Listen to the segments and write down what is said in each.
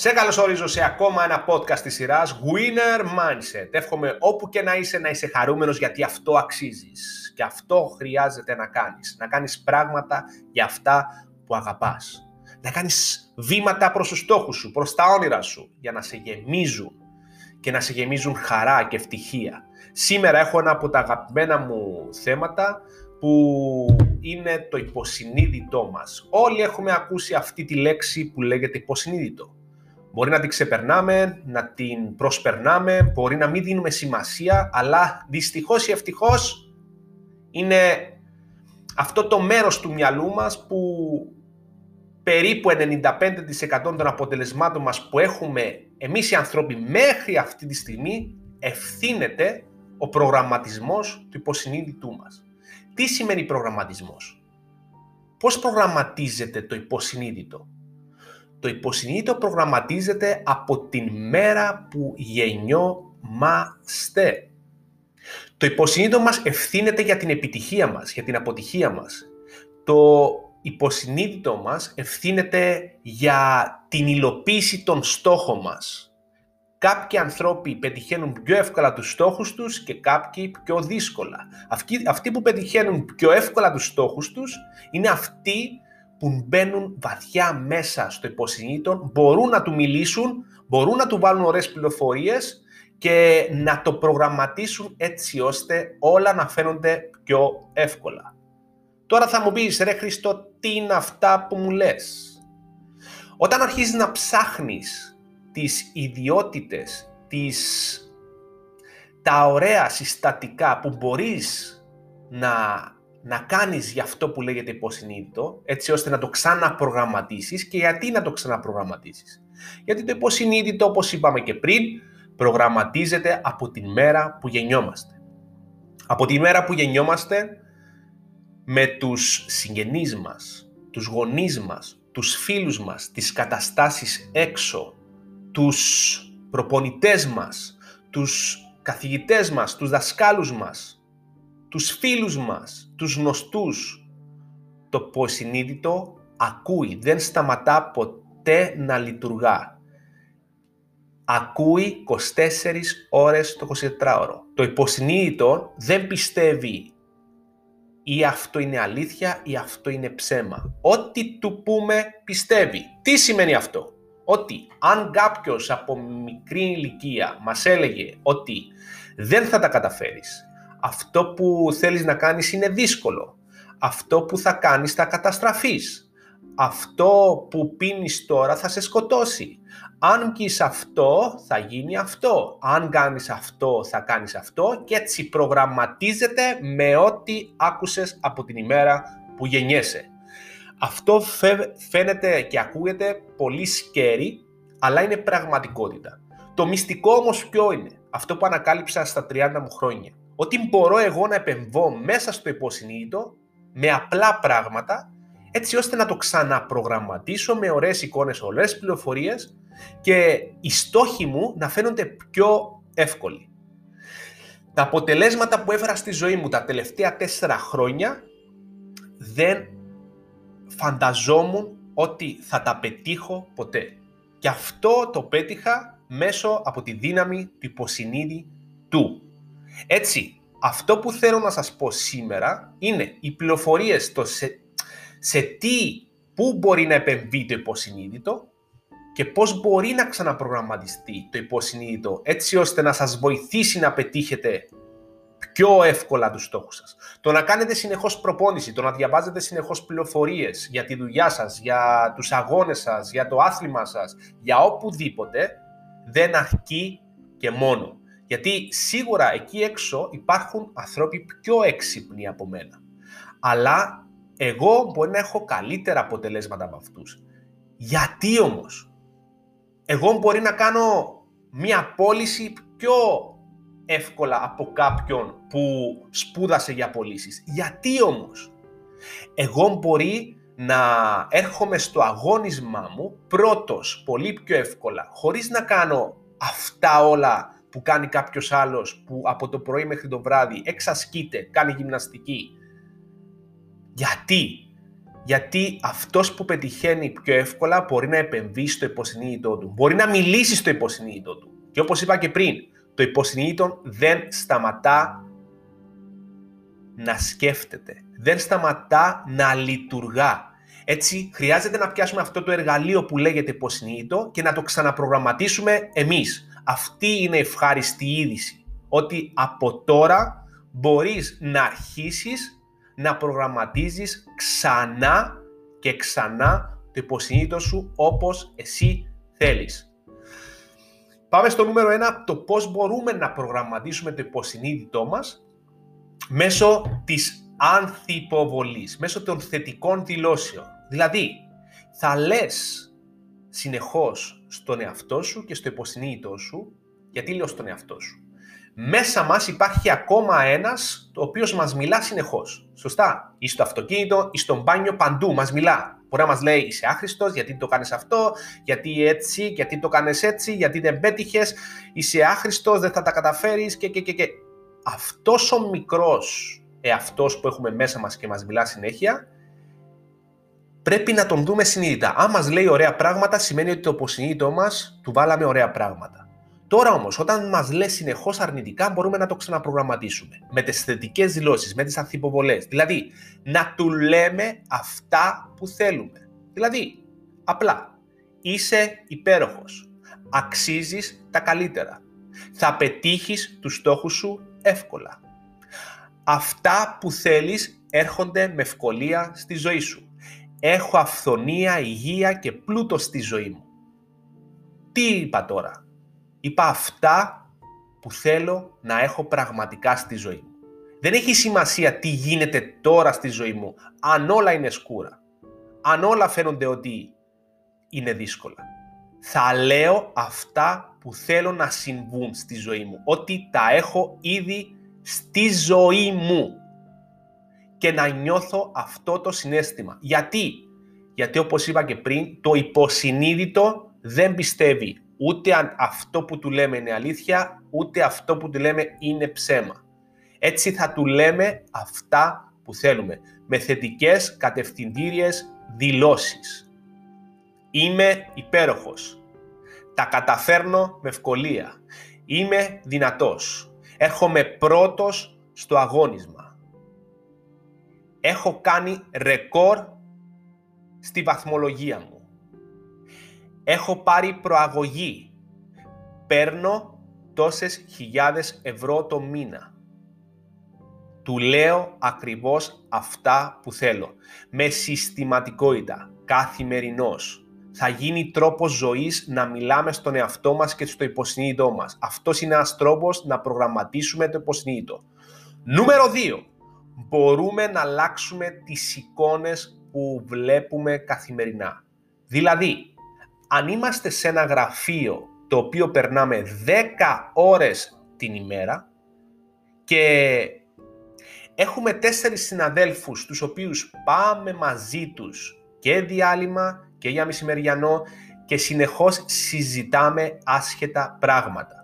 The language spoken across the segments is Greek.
Σε καλωσορίζω σε ακόμα ένα podcast της σειράς Winner Mindset. Εύχομαι όπου και να είσαι να είσαι χαρούμενος γιατί αυτό αξίζεις. Και αυτό χρειάζεται να κάνεις. Να κάνεις πράγματα για αυτά που αγαπάς. Να κάνεις βήματα προς τους στόχους σου, προς τα όνειρα σου, για να σε γεμίζουν και να σε γεμίζουν χαρά και ευτυχία. Σήμερα έχω ένα από τα αγαπημένα μου θέματα που είναι το υποσυνείδητό μας. Όλοι έχουμε ακούσει αυτή τη λέξη που λέγεται υποσυνείδητο. Μπορεί να την ξεπερνάμε, να την προσπερνάμε, μπορεί να μην δίνουμε σημασία, αλλά δυστυχώς ή ευτυχώς είναι αυτό το μέρος του μυαλού μας που περίπου 95% των αποτελεσμάτων μας που έχουμε εμείς οι ανθρώποι μέχρι αυτή τη στιγμή ευθύνεται ο προγραμματισμός του υποσυνείδητού μας. Τι σημαίνει προγραμματισμός; Πώς προγραμματίζεται το υποσυνείδητο; Το υποσυνείδητο προγραμματίζεται από την μέρα που γεννιόμαστε. Το υποσυνείδητο μας ευθύνεται για την επιτυχία μας, για την αποτυχία μας. Το υποσυνείδητο μας ευθύνεται για την υλοποίηση των στόχων μας. Κάποιοι ανθρώποι πετυχαίνουν πιο εύκολα τους στόχους τους και κάποιοι πιο δύσκολα. Αυτοί, αυτοί που πετυχαίνουν πιο εύκολα τους στόχους τους είναι αυτοί που μπαίνουν βαθιά μέσα στο υποσυνείδητο, μπορούν να του μιλήσουν, μπορούν να του βάλουν ωραίες πληροφορίες και να το προγραμματίσουν έτσι ώστε όλα να φαίνονται πιο εύκολα. Τώρα θα μου πεις, ρε Χριστό, τι είναι αυτά που μου λες; Όταν αρχίζεις να ψάχνεις τις ιδιότητες, τις, τα ωραία συστατικά που μπορείς να να κάνεις για αυτό που λέγεται υποσυνείδητο, έτσι ώστε να το ξαναπρογραμματίσεις και γιατί να το ξαναπρογραμματίσεις. Γιατί το υποσυνείδητο, όπως είπαμε και πριν, προγραμματίζεται από τη μέρα που γεννιόμαστε. Από τη μέρα που γεννιόμαστε με τους συγγενείς μας, τους γονείς μας, τους φίλους μας, τις καταστάσεις έξω, τους προπονητές μας, τους καθηγητές μας, τους δασκάλους μας, τους φίλους μας, τους γνωστούς. Το υποσυνείδητο ακούει, δεν σταματά ποτέ να λειτουργά. Ακούει 24 ώρες το 24ωρο. Το υποσυνείδητο δεν πιστεύει ή αυτό είναι αλήθεια ή αυτό είναι ψέμα. Ό,τι του πούμε πιστεύει. Τι σημαίνει αυτό; Ότι αν κάποιος από μικρή ηλικία μας έλεγε ότι δεν θα τα καταφέρεις, αυτό που θέλεις να κάνεις είναι δύσκολο. Αυτό που θα κάνεις θα καταστραφείς. Αυτό που πίνεις τώρα θα σε σκοτώσει. Αν πεις αυτό, θα γίνει αυτό. Αν κάνεις αυτό, θα κάνεις αυτό και έτσι προγραμματίζεται με ό,τι άκουσες από την ημέρα που γεννιέσαι. Αυτό φαίνεται και ακούγεται πολύ σκέρι, αλλά είναι πραγματικότητα. Το μυστικό όμως ποιο είναι, αυτό που ανακάλυψα στα 30 μου χρόνια ότι μπορώ εγώ να επεμβώ μέσα στο υποσυνείδητο με απλά πράγματα έτσι ώστε να το ξαναπρογραμματίσω με ωραίες εικόνες, ωραίες πληροφορίες και οι στόχοι μου να φαίνονται πιο εύκολοι. Τα αποτελέσματα που έφερα στη ζωή μου τα τελευταία τέσσερα χρόνια δεν φανταζόμουν ότι θα τα πετύχω ποτέ. Και αυτό το πέτυχα μέσω από τη δύναμη του υποσυνείδη του. Έτσι, αυτό που θέλω να σας πω σήμερα είναι οι πληροφορίες το σε, σε τι, πού μπορεί να επεμβεί το υποσυνείδητο και πώς μπορεί να ξαναπρογραμματιστεί το υποσυνείδητο έτσι ώστε να σας βοηθήσει να πετύχετε πιο εύκολα τους στόχους σας. Το να κάνετε συνεχώς προπόνηση, το να διαβάζετε συνεχώς πληροφορίες για τη δουλειά σας, για τους αγώνες σας, για το άθλημα σας, για οπουδήποτε, δεν αρκεί και μόνο. Γιατί σίγουρα εκεί έξω υπάρχουν ανθρώποι πιο έξυπνοι από μένα. Αλλά εγώ μπορεί να έχω καλύτερα αποτελέσματα από αυτούς. Γιατί όμως; Εγώ μπορεί να κάνω μία πώληση πιο εύκολα από κάποιον που σπούδασε για πωλήσεις. Γιατί όμως; Εγώ μπορεί να έρχομαι στο αγώνισμά μου πρώτος πολύ πιο εύκολα, χωρίς να κάνω αυτά όλα που κάνει κάποιος άλλος που από το πρωί μέχρι το βράδυ εξασκείται, κάνει γυμναστική. Γιατί; Γιατί αυτός που πετυχαίνει πιο εύκολα μπορεί να επεμβεί στο υποσυνείδητό του. Μπορεί να μιλήσει στο υποσυνείδητό του. Και όπως είπα και πριν, το υποσυνείδητο δεν σταματά να σκέφτεται. Δεν σταματά να λειτουργά. Έτσι, χρειάζεται να πιάσουμε αυτό το εργαλείο που λέγεται υποσυνείδητο και να το ξαναπρογραμματίσουμε εμείς. Αυτή είναι η ευχάριστη είδηση. Ότι από τώρα μπορείς να αρχίσεις να προγραμματίζεις ξανά και ξανά το υποσυνείδητο σου όπως εσύ θέλεις. Πάμε στο νούμερο 1, το πώς μπορούμε να προγραμματίσουμε το υποσυνείδητό μας μέσω της ανθυποβολής, μέσω των θετικών δηλώσεων. Δηλαδή, θα λες συνεχώς στον εαυτό σου και στο υποσυνείδητό σου, γιατί λέω στον εαυτό σου; Μέσα μας υπάρχει ακόμα ένας το οποίος μας μιλά συνεχώς. Σωστά. Ή στο αυτοκίνητο, ή στο μπάνιο, παντού μας μιλά. Μπορεί να μας λέει είσαι άχρηστος, γιατί το κάνεις αυτό, γιατί έτσι, γιατί το κάνεις έτσι, γιατί δεν πέτυχες, είσαι άχρηστος, δεν θα τα καταφέρεις και, και, και, και. Αυτός ο μικρός εαυτός που έχουμε μέσα μας και μας μιλά συνέχεια, πρέπει να τον δούμε συνείδητα. Αν μας λέει ωραία πράγματα, σημαίνει ότι το υποσυνείδητο μας του βάλαμε ωραία πράγματα. Τώρα όμως, όταν μας λέει συνεχώς αρνητικά, μπορούμε να το ξαναπρογραμματίσουμε. Με τις θετικές δηλώσεις, με τις ανθυποβολές. Δηλαδή, να του λέμε αυτά που θέλουμε. Δηλαδή, απλά, είσαι υπέροχος. Αξίζεις τα καλύτερα. Θα πετύχεις τους στόχους σου εύκολα. Αυτά που θέλεις έρχονται με ευκολία στη ζωή σου. Έχω αυθονία, υγεία και πλούτο στη ζωή μου. Τι είπα τώρα; Είπα αυτά που θέλω να έχω πραγματικά στη ζωή μου. Δεν έχει σημασία τι γίνεται τώρα στη ζωή μου, αν όλα είναι σκούρα. Αν όλα φαίνονται ότι είναι δύσκολα. Θα λέω αυτά που θέλω να συμβούν στη ζωή μου. Ότι τα έχω ήδη στη ζωή μου και να νιώθω αυτό το συνέστημα. Γιατί; Γιατί όπως είπα και πριν, το υποσυνείδητο δεν πιστεύει ούτε αν αυτό που του λέμε είναι αλήθεια, ούτε αυτό που του λέμε είναι ψέμα. Έτσι θα του λέμε αυτά που θέλουμε, με θετικές κατευθυντήριες δηλώσεις. Είμαι υπέροχος. Τα καταφέρνω με ευκολία. Είμαι δυνατός. Έρχομαι πρώτος στο αγώνισμα. Έχω κάνει ρεκόρ στη βαθμολογία μου. Έχω πάρει προαγωγή. Παίρνω τόσες χιλιάδες ευρώ το μήνα. Του λέω ακριβώς αυτά που θέλω. Με συστηματικότητα, καθημερινός θα γίνει τρόπος ζωής να μιλάμε στον εαυτό μας και στο υποσυνείδητό μας. Αυτός είναι ένας τρόπος να προγραμματίσουμε το υποσυνείδητο. Νούμερο 2. Μπορούμε να αλλάξουμε τις εικόνες που βλέπουμε καθημερινά. Δηλαδή, αν είμαστε σε ένα γραφείο το οποίο περνάμε 10 ώρες την ημέρα και έχουμε τέσσερις συναδέλφους τους οποίους πάμε μαζί τους και διάλειμμα και για μεσημεριανό και συνεχώς συζητάμε άσχετα πράγματα.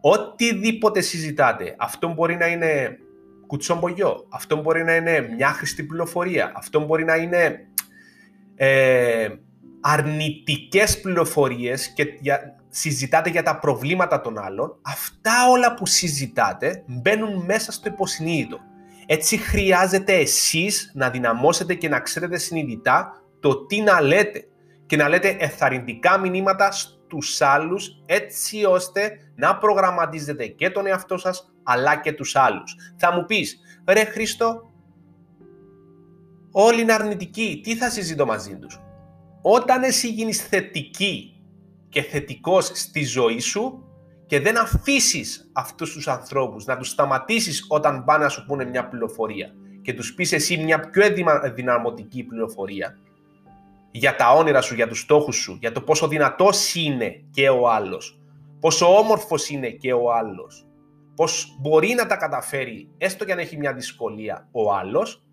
Οτιδήποτε συζητάτε, αυτό μπορεί να είναι κουτσομπογιό, αυτό μπορεί να είναι μια χρηστή πληροφορία, αυτό μπορεί να είναι ε, αρνητικές πληροφορίες και συζητάτε για τα προβλήματα των άλλων, αυτά όλα που συζητάτε μπαίνουν μέσα στο υποσυνείδητο. Έτσι χρειάζεται εσείς να δυναμώσετε και να ξέρετε συνειδητά το τι να λέτε και να λέτε εθαρρυντικά μηνύματα στους άλλους έτσι ώστε να προγραμματίζετε και τον εαυτό σας αλλά και τους άλλους. Θα μου πεις, ρε Χρήστο, όλοι είναι αρνητικοί, τι θα συζητώ μαζί τους; Όταν εσύ γίνεις θετική και θετικός στη ζωή σου και δεν αφήσεις αυτούς τους ανθρώπους να τους σταματήσεις όταν πάνε να σου πούνε μια πληροφορία και τους πεις εσύ μια πιο δυναμωτική πληροφορία, για τα όνειρα σου, για τους στόχους σου, για το πόσο δυνατός είναι και ο άλλος, πόσο όμορφος είναι και ο άλλος, πώς μπορεί να τα καταφέρει, έστω και αν έχει μια δυσκολία ο άλλος,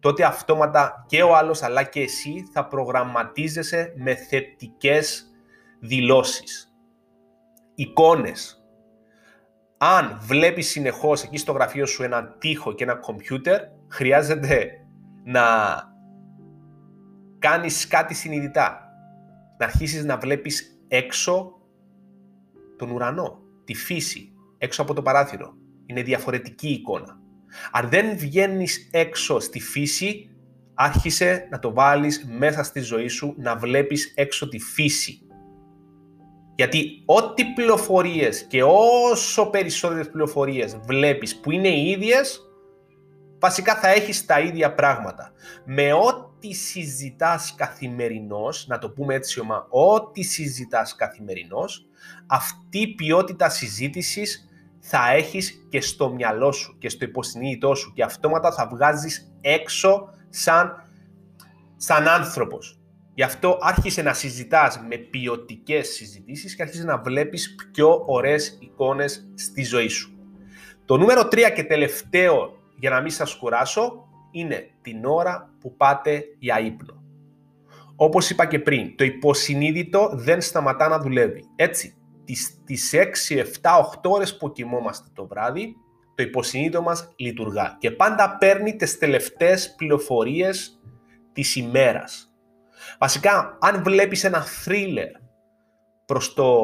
τότε αυτόματα και ο άλλος αλλά και εσύ θα προγραμματίζεσαι με θετικές δηλώσεις, εικόνες. Αν βλέπεις συνεχώς εκεί στο γραφείο σου ένα τοίχο και ένα κομπιούτερ, χρειάζεται να κάνεις κάτι συνειδητά. Να αρχίσεις να βλέπεις έξω τον ουρανό, τη φύση, έξω από το παράθυρο. Είναι διαφορετική εικόνα. Αν δεν βγαίνεις έξω στη φύση, άρχισε να το βάλεις μέσα στη ζωή σου, να βλέπεις έξω τη φύση. Γιατί ό,τι πληροφορίες και όσο περισσότερες πληροφορίες βλέπεις που είναι οι ίδιες, βασικά θα έχεις τα ίδια πράγματα. Με ό,τι συζητάς καθημερινώς, να το πούμε έτσι ομά, ό,τι συζητάς καθημερινώς, αυτή η ποιότητα συζήτησης θα έχεις και στο μυαλό σου και στο υποσυνείδητό σου και αυτόματα θα βγάζεις έξω σαν, σαν άνθρωπος. Γι' αυτό άρχισε να συζητάς με ποιοτικές συζητήσεις και άρχισε να βλέπεις πιο ωραίες εικόνες στη ζωή σου. Το νούμερο 3 και τελευταίο, για να μην σας κουράσω, είναι την ώρα που πάτε για ύπνο. Όπως είπα και πριν, το υποσυνείδητο δεν σταματά να δουλεύει. Έτσι, τις, τις 6, 7, 8 ώρες που κοιμόμαστε το βράδυ, το υποσυνείδητο μας λειτουργά και πάντα παίρνει τις τελευταίες πληροφορίες της ημέρας. Βασικά, αν βλέπεις ένα thriller προς το,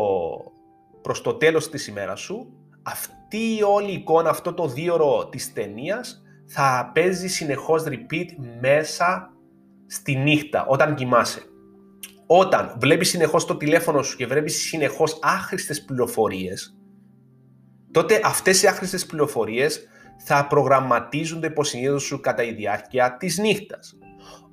προς το τέλος της ημέρας σου, αυτή η όλη εικόνα, αυτό το δίωρο της ταινίας θα παίζει συνεχώς repeat μέσα στη νύχτα, όταν κοιμάσαι. Όταν βλέπεις συνεχώς το τηλέφωνο σου και βλέπεις συνεχώς άχρηστες πληροφορίες, τότε αυτές οι άχρηστες πληροφορίες θα προγραμματίζουν το υποσυνείδητο σου κατά η διάρκεια της νύχτας.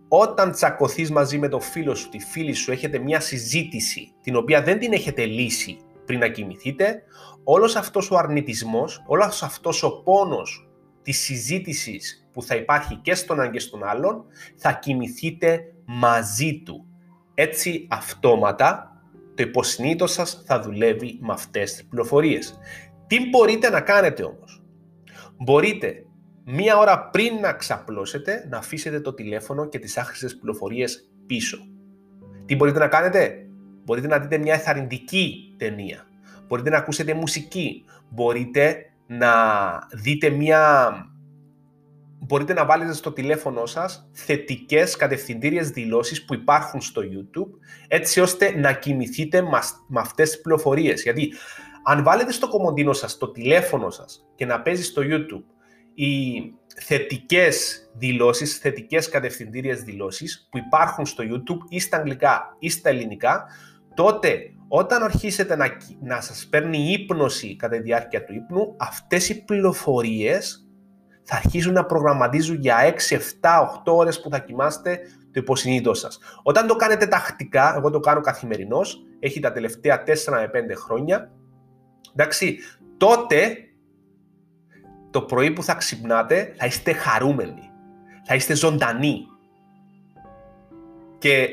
Όταν τσακωθείς μαζί με το φίλο σου, τη φίλη σου, έχετε μια συζήτηση την οποία δεν την έχετε λύσει πριν να κοιμηθείτε, όλος αυτός ο αρνητισμός, όλος αυτός ο πόνος της συζήτησης που θα υπάρχει και στον έναν και στον άλλον, θα κοιμηθείτε μαζί του. Έτσι αυτόματα το υποσυνείδητο σας θα δουλεύει με αυτές τις πληροφορίες. Τι μπορείτε να κάνετε όμως; Μπορείτε μία ώρα πριν να ξαπλώσετε να αφήσετε το τηλέφωνο και τις άχρηστες πληροφορίες πίσω. Τι μπορείτε να κάνετε; Μπορείτε να δείτε μια εθαρρυντική ταινία. Μπορείτε να ακούσετε μουσική. Μπορείτε να δείτε μια μπορείτε να βάλετε στο τηλέφωνο σας θετικές κατευθυντήριες δηλώσεις που υπάρχουν στο YouTube έτσι ώστε να κοιμηθείτε με αυτές τις πληροφορίες. Γιατί αν βάλετε στο κομμοντίνο σας το τηλέφωνο σας και να παίζει στο YouTube οι θετικές δηλώσεις, θετικές κατευθυντήριες δηλώσεις που υπάρχουν στο YouTube ή στα αγγλικά ή στα ελληνικά, τότε όταν αρχίσετε να, να σας παίρνει ύπνωση κατά τη διάρκεια του ύπνου, αυτές οι πληροφορίες θα αρχίσουν να προγραμματίζουν για 6, 7, 8 ώρες που θα κοιμάστε το υποσυνείδητό σας. Όταν το κάνετε τακτικά, εγώ το κάνω καθημερινώς, έχει τα τελευταία 4 με 5 χρόνια, εντάξει, τότε το πρωί που θα ξυπνάτε θα είστε χαρούμενοι, θα είστε ζωντανοί. Και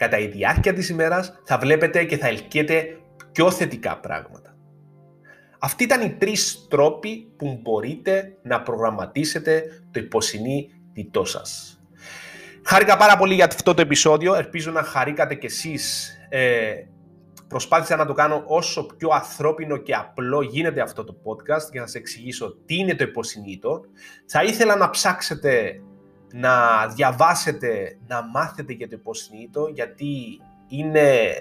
κατά η διάρκεια της ημέρας θα βλέπετε και θα ελκύετε πιο θετικά πράγματα. Αυτοί ήταν οι τρεις τρόποι που μπορείτε να προγραμματίσετε το υποσυνείδητό σας. Χάρηκα πάρα πολύ για αυτό το επεισόδιο. Ελπίζω να χαρήκατε κι εσείς. Ε, προσπάθησα να το κάνω όσο πιο ανθρώπινο και απλό γίνεται αυτό το podcast για να σας εξηγήσω τι είναι το υποσυνείδητο. Θα ήθελα να ψάξετε να διαβάσετε, να μάθετε για το υποσυνείδητο γιατί είναι,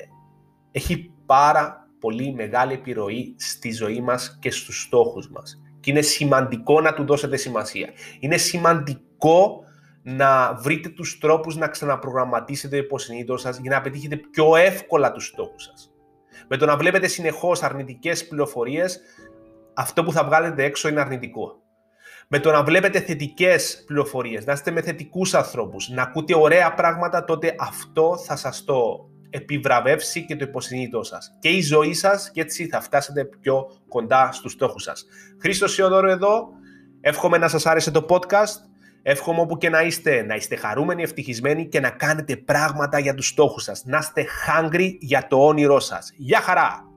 έχει πάρα πολύ μεγάλη επιρροή στη ζωή μας και στους στόχους μας. Και είναι σημαντικό να του δώσετε σημασία. Είναι σημαντικό να βρείτε τους τρόπους να ξαναπρογραμματίσετε το υποσυνείδητο σας για να πετύχετε πιο εύκολα τους στόχους σας. Με το να βλέπετε συνεχώς αρνητικές πληροφορίες, αυτό που θα βγάλετε έξω είναι αρνητικό. Με το να βλέπετε θετικές πληροφορίες, να είστε με θετικούς ανθρώπους, να ακούτε ωραία πράγματα, τότε αυτό θα σας το επιβραβεύσει και το υποσυνείδητό σας. Και η ζωή σας και έτσι θα φτάσετε πιο κοντά στους στόχους σας. Χρήστος Σιωδόρο εδώ. Εύχομαι να σας άρεσε το podcast. Εύχομαι όπου και να είστε, να είστε χαρούμενοι, ευτυχισμένοι και να κάνετε πράγματα για τους στόχους σας. Να είστε hungry για το όνειρό σας. Γεια χαρά!